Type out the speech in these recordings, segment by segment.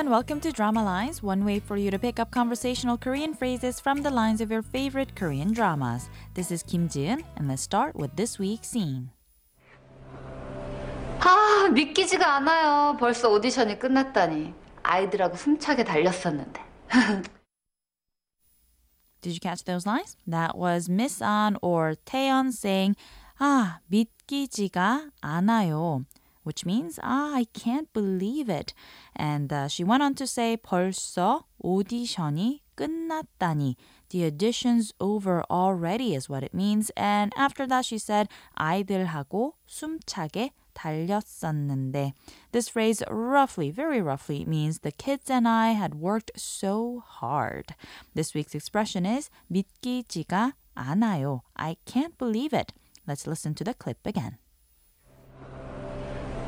and welcome to Drama Lines, one way for you to pick up conversational Korean phrases from the lines of your favorite Korean dramas. This is Kim Jiun, and let's start with this week's scene. 아, 믿기지가 않아요. 벌써 오디션이 끝났다니. 아이들하고 숨차게 달렸었는데. Did you catch those lines? That was Miss An or Taeyeon saying, 아, 믿기지가 않아요. Which means, ah, I can't believe it. And uh, she went on to say, 벌써 오디션이 끝났다니. The audition's over already is what it means. And after that, she said, 아이들하고 숨차게 달렸었는데. This phrase roughly, very roughly, means the kids and I had worked so hard. This week's expression is 믿기지가 않아요. I can't believe it. Let's listen to the clip again.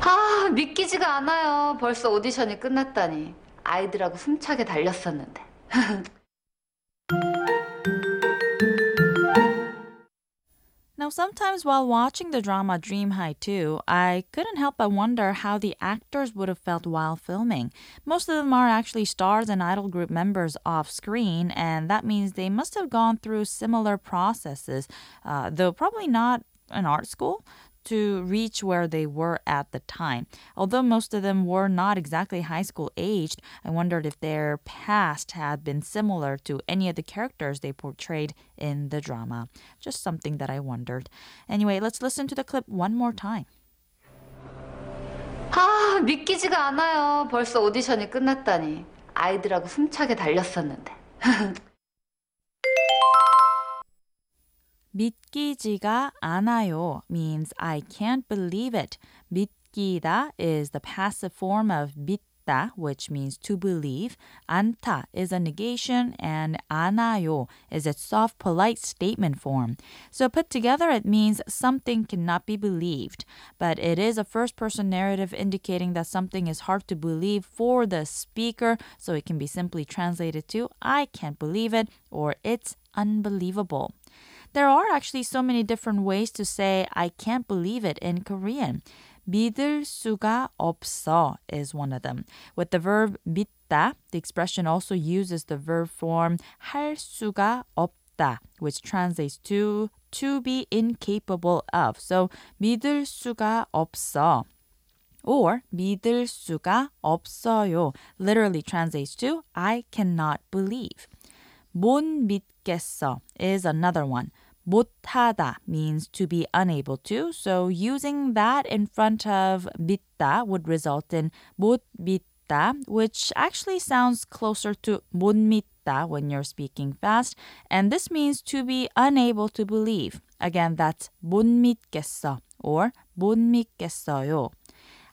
아, 믿기지가 않아요. 벌써 오디션이 끝났다니. 아이들하고 숨차게 달렸었는데. Now, sometimes while watching the drama Dream High 2, I couldn't help but wonder how the actors would have felt while filming. Most of them are actually stars and idol group members off screen, and that means they must have gone through similar processes, uh, though probably not an art school to reach where they were at the time. Although most of them were not exactly high school aged, I wondered if their past had been similar to any of the characters they portrayed in the drama. Just something that I wondered. Anyway, let's listen to the clip one more time. 아, 믿기지가 않아요. 벌써 오디션이 끝났다니. 아이들하고 숨차게 달렸었는데. 믿기지가 않아요 means I can't believe it. 믿기다 is the passive form of 믿다 which means to believe. 않다 is a negation and 안아요 is a soft polite statement form. So put together it means something cannot be believed, but it is a first person narrative indicating that something is hard to believe for the speaker, so it can be simply translated to I can't believe it or it's unbelievable. There are actually so many different ways to say I can't believe it in Korean. 믿을 수가 없어 is one of them. With the verb 믿다, the expression also uses the verb form 할 수가 없다, which translates to to be incapable of. So 믿을 수가 없어. Or 믿을 수가 없어요 literally translates to I cannot believe. 못 믿겠어 is another one. 못하다 means to be unable to. So using that in front of 믿다 would result in 못 믿다, which actually sounds closer to 못 믿다 when you're speaking fast. And this means to be unable to believe. Again, that's 못 믿겠어 or 못 믿겠어요.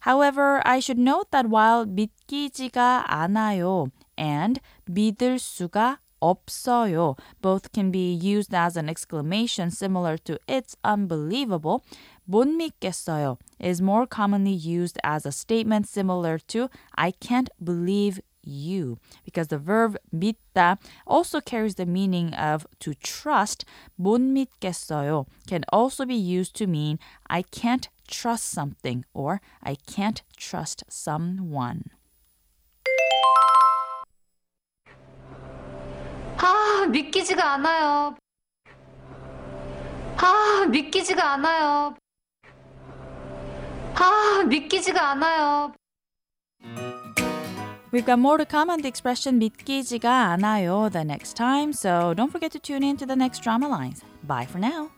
However, I should note that while 믿기지가 않아요 and 믿을 수가 없어요. Both can be used as an exclamation similar to it's unbelievable. 못 믿겠어요 is more commonly used as a statement similar to I can't believe you because the verb 믿다 also carries the meaning of to trust. 못 믿겠어요 can also be used to mean I can't trust something or I can't trust someone. 아, 믿기지가 않아요. 아, 믿기지가 않아요. 아, 믿기지가 않아요. We've got more to come on the expression 믿기지가 않아요 the next time, so don't forget to tune in to the next drama lines. Bye for now.